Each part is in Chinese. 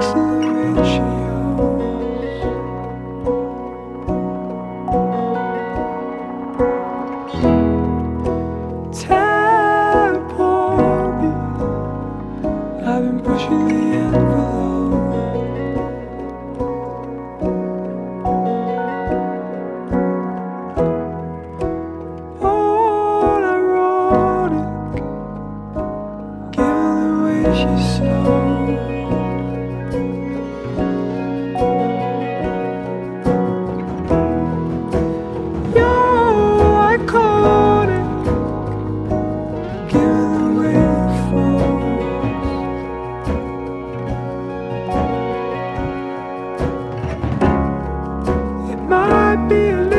true. be alone.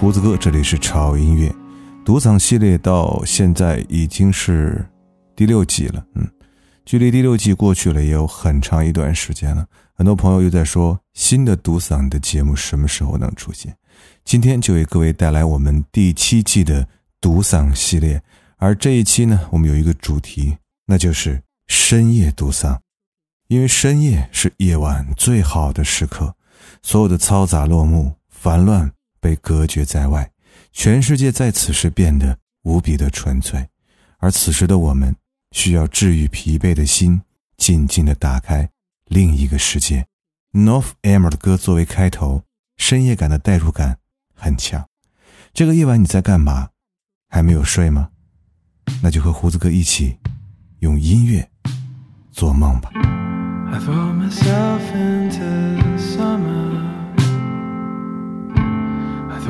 胡子哥，这里是潮音乐独嗓系列，到现在已经是第六季了。嗯，距离第六季过去了也有很长一段时间了。很多朋友又在说新的独嗓的节目什么时候能出现？今天就为各位带来我们第七季的独嗓系列，而这一期呢，我们有一个主题，那就是深夜独嗓。因为深夜是夜晚最好的时刻，所有的嘈杂落幕，烦乱被隔绝在外，全世界在此时变得无比的纯粹。而此时的我们，需要治愈疲惫的心，静静的打开另一个世界。North Emmer 的歌作为开头，深夜感的代入感很强。这个夜晚你在干嘛？还没有睡吗？那就和胡子哥一起，用音乐做梦吧。I throw myself into summer.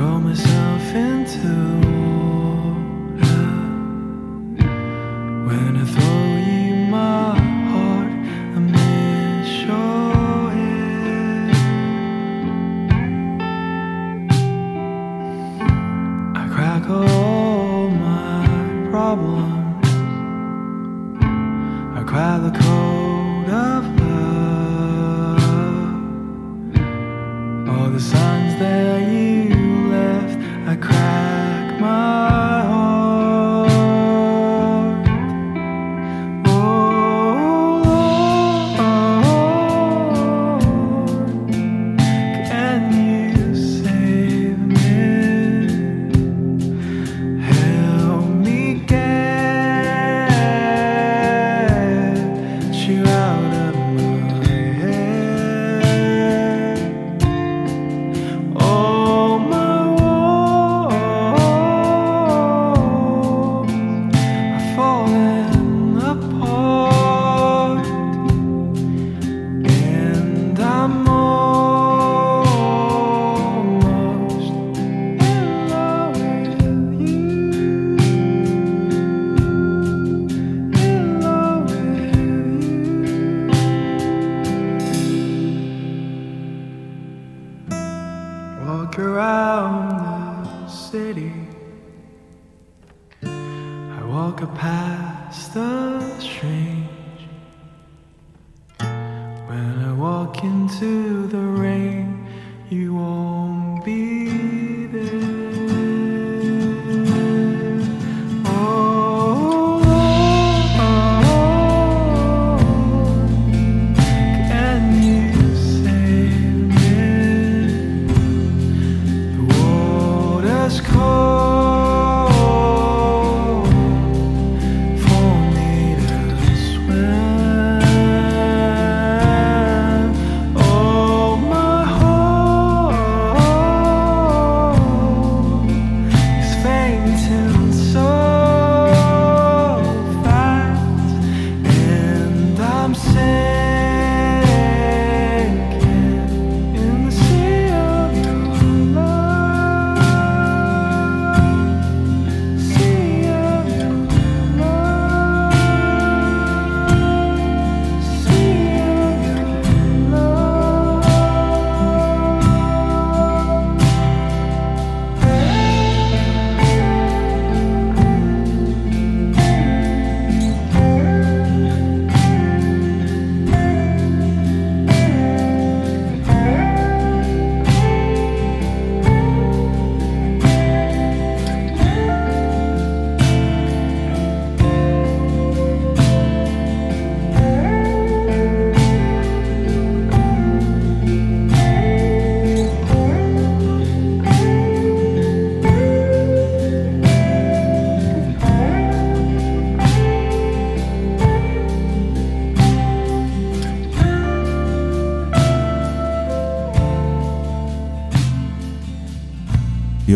Throw myself into. When I throw you my heart, I miss your head. I crack all my problems.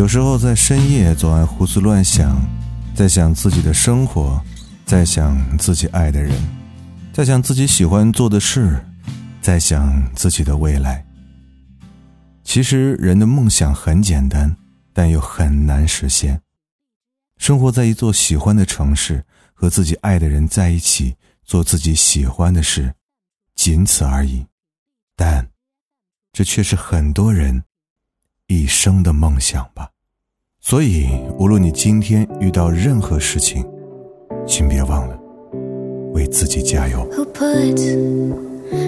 有时候在深夜总爱胡思乱想，在想自己的生活，在想自己爱的人，在想自己喜欢做的事，在想自己的未来。其实人的梦想很简单，但又很难实现。生活在一座喜欢的城市，和自己爱的人在一起，做自己喜欢的事，仅此而已。但，这却是很多人一生的梦想吧。所以，无论你今天遇到任何事情，请别忘了为自己加油。Who put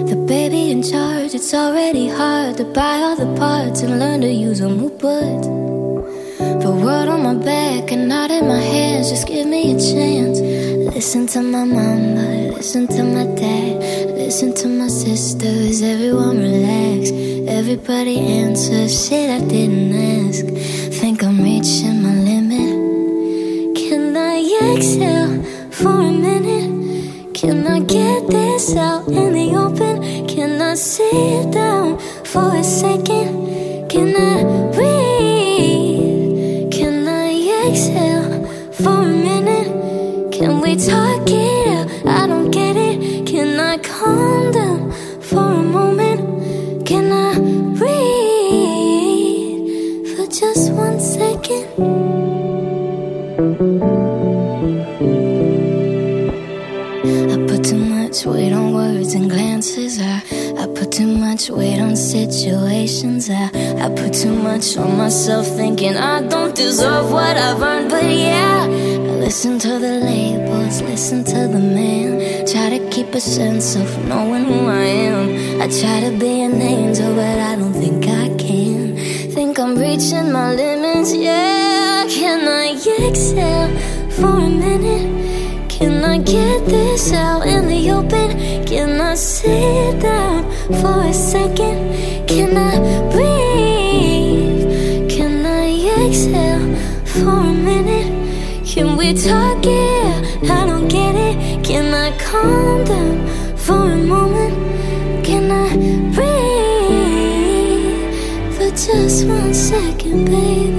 the baby in charge? It's already hard to buy all the parts and learn to use them. Who put the world on my back and not in my hands? Just give me a chance. Listen to my mama, listen to my dad, Listen to my sisters, everyone relax. Everybody answer shit I didn't ask. For a minute? Can I get this out in the open? Can I sit down for a second? Can I glances. I, I put too much weight on situations. I, I put too much on myself, thinking I don't deserve what I've earned. But yeah, I listen to the labels, listen to the man. Try to keep a sense of knowing who I am. I try to be an angel, but I don't think I can. Think I'm reaching my limits, yeah. Can I exhale for a minute? Get this out in the open? Can I sit down for a second? Can I breathe? Can I exhale for a minute? Can we talk it? I don't get it. Can I calm down for a moment? Can I breathe for just one second, baby?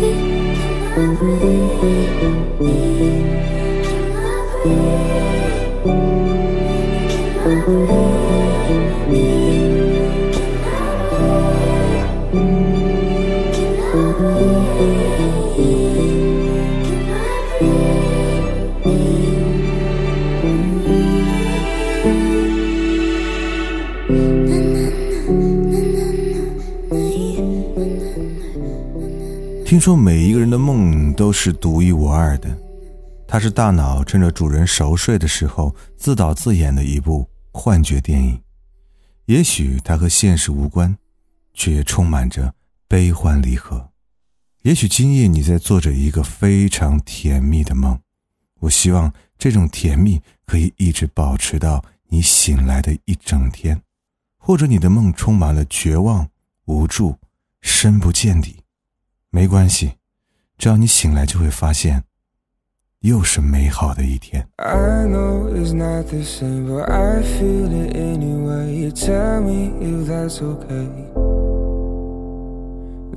听说每一个人的梦都是独一无二的，它是大脑趁着主人熟睡的时候自导自演的一部幻觉电影。也许它和现实无关，却也充满着悲欢离合。也许今夜你在做着一个非常甜蜜的梦，我希望这种甜蜜可以一直保持到你醒来的一整天，或者你的梦充满了绝望、无助、深不见底。没关系，只要你醒来就会发现，又是美好的一天。 I know it's not the same, but I feel it anyway. You tell me if that's okay.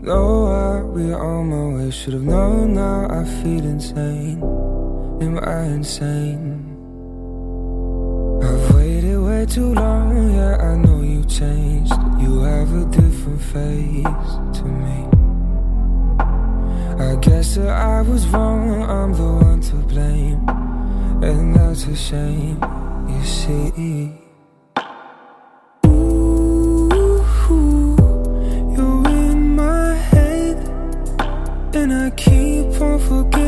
No, I'll be on my way. Should have known now. I feel insane. Am I insane? I've waited way too long. Yeah, I know you changed. You have a different face to me. I guess that I was wrong. I'm the one to blame. And that's a shame, you see. Ooh, you're in my head, and I keep on forgetting.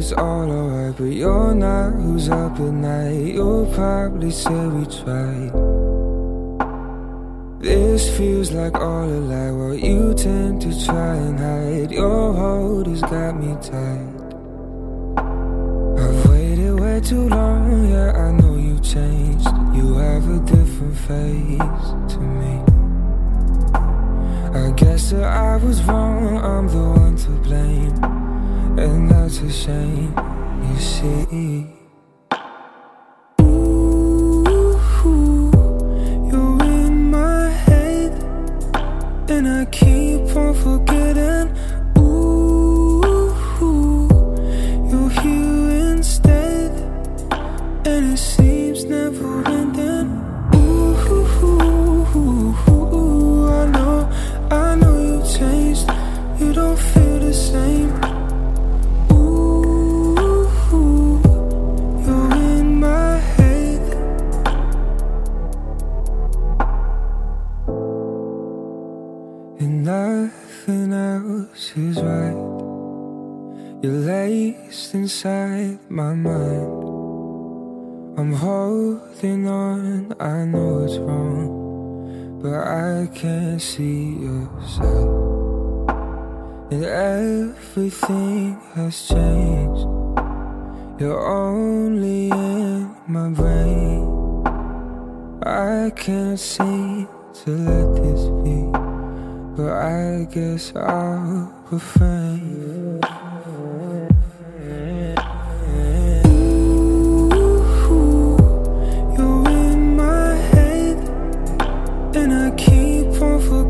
It's all alright, but you're not. Who's up at night? You'll probably say we tried. This feels like all a lie, while you tend to try and hide. Your hold has got me tight. I've waited way too long, yeah, I know you changed. You have a different face to me. I guess that I was wrong, I'm the one to blame. And that's a shame, you see. See yourself. And everything has changed. You're only in my brain. I can't seem to let this be, but I guess I'll refrain. Ooh, you're in my head, and I keep for.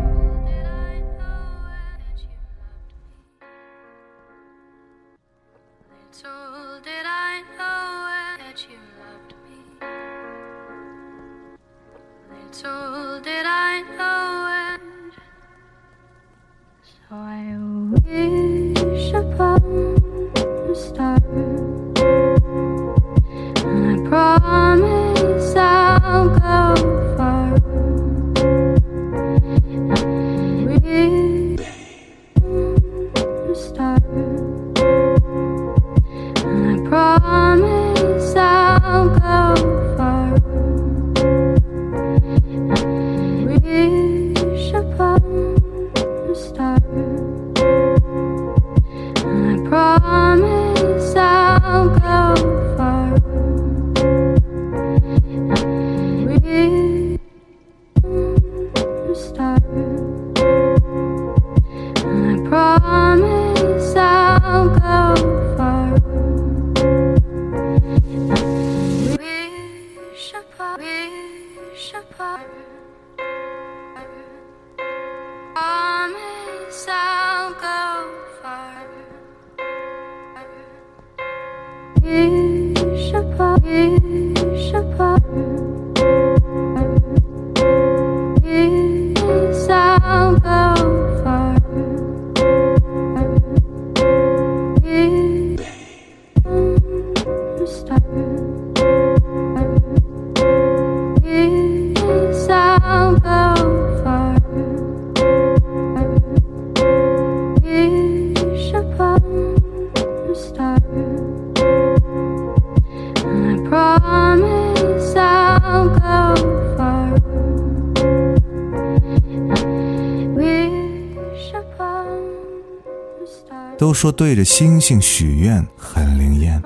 都说对着星星许愿很灵验，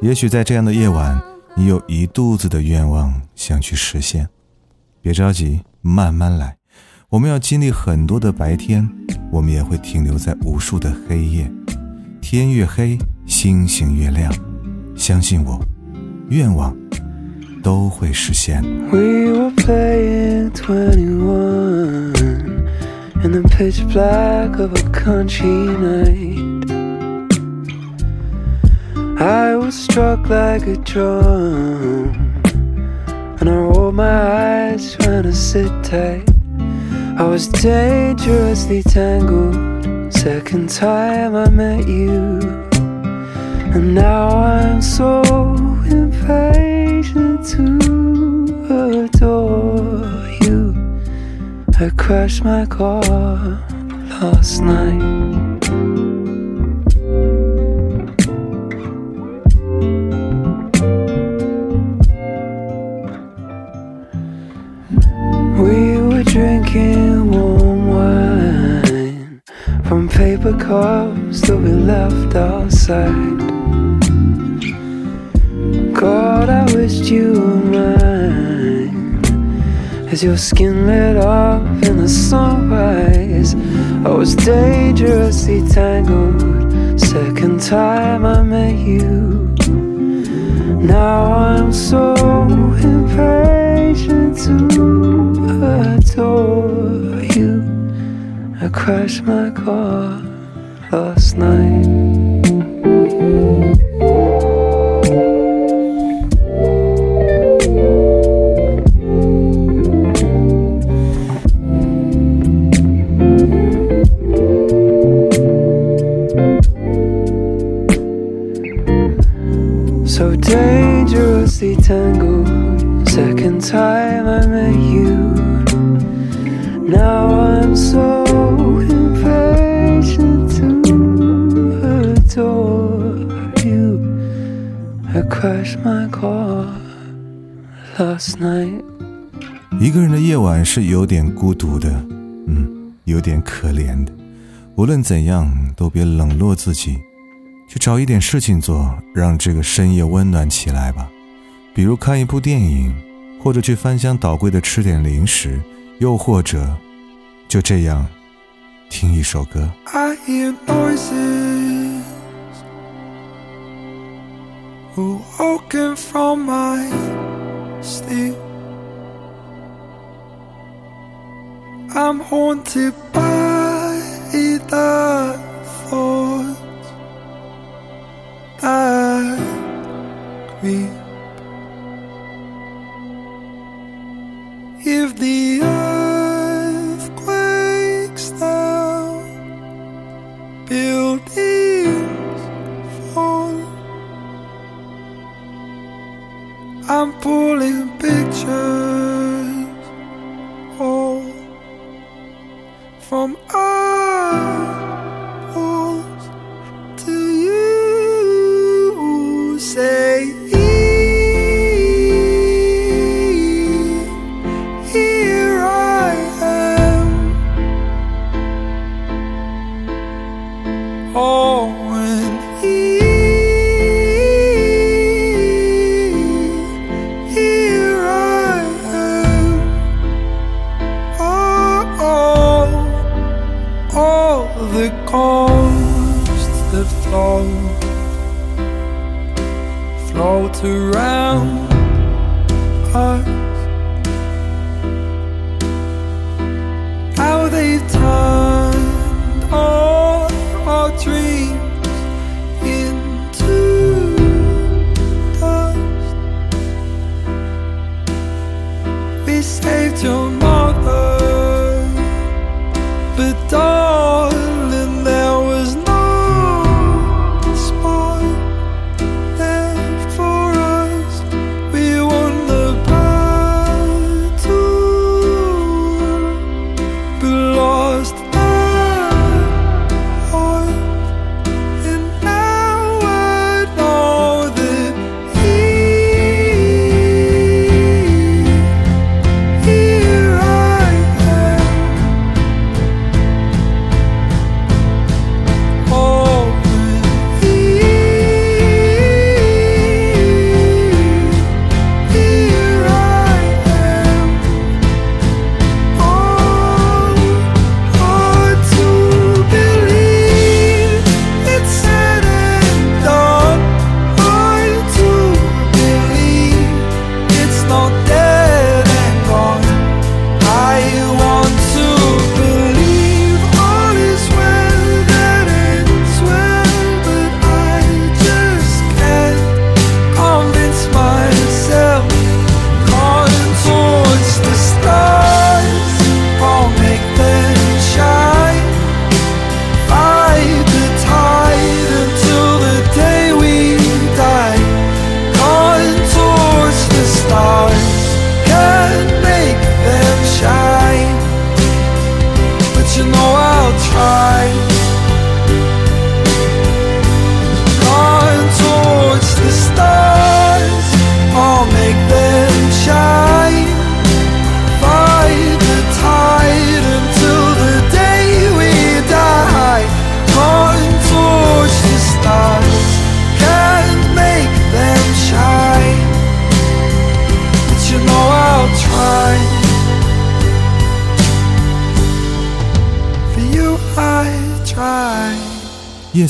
也许在这样的夜晚，你有一肚子的愿望想去实现。别着急，慢慢来。我们要经历很多的白天，我们也会停留在无数的黑夜。天越黑，星星越亮。相信我，愿望都会实现。We were playing 21 in the pitch black of a country night. I was struck like a drum, and I rolled my eyes trying to sit tight. I was dangerously tangled. Second time I met you, and now I'm so impatient to adore. I crashed my car last night. We were drinking warm wine from paper cups that we left outside. God, I wish wished you were mine. As your skin dangerously tangled. Second time I met you. Now I'm so impatient to adore you. I crashed my car last night. Last night. 一个人的夜晚是有点孤独的，嗯，有点可怜的。无论怎样，都别冷落自己，去找一点事情做，让这个深夜温暖起来吧。比如看一部电影，或者去翻箱倒柜的吃点零食，又或者就这样听一首歌。I hear noises awoken from my sleep. I'm haunted by the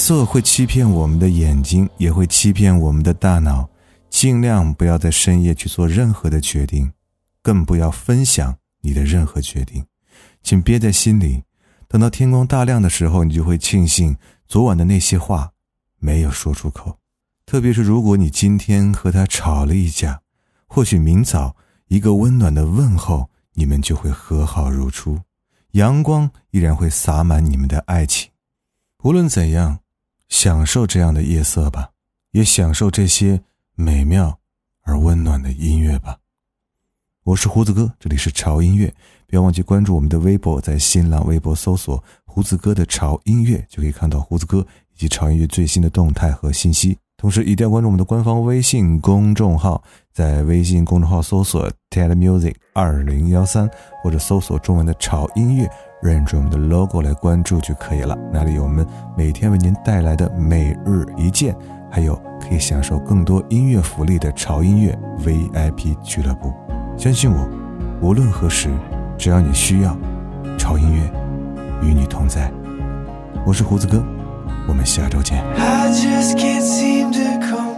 色会欺骗我们的眼睛，也会欺骗我们的大脑。尽量不要在深夜去做任何的决定，更不要分享你的任何决定，请憋在心里。等到天光大亮的时候，你就会庆幸昨晚的那些话没有说出口。特别是如果你今天和他吵了一架，或许明早一个温暖的问候，你们就会和好如初，阳光依然会洒满你们的爱情。无论怎样，享受这样的夜色吧，也享受这些美妙而温暖的音乐吧。我是胡子哥，这里是潮音乐，不要忘记关注我们的微博，在新浪微博搜索“胡子哥的潮音乐”，就可以看到胡子哥以及潮音乐最新的动态和信息。同时，一定要关注我们的官方微信公众号，在微信公众号搜索 “ted music 二零幺三”或者搜索中文的“潮音乐”，认准我们的 logo 来关注就可以了。那里有我们每天为您带来的每日一见，还有可以享受更多音乐福利的潮音乐 VIP 俱乐部。相信我，无论何时，只要你需要，潮音乐与你同在。我是胡子哥。我们下周见。I just can't seem to come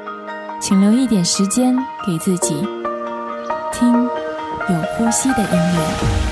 请留一点时间给自己，听有呼吸的音乐。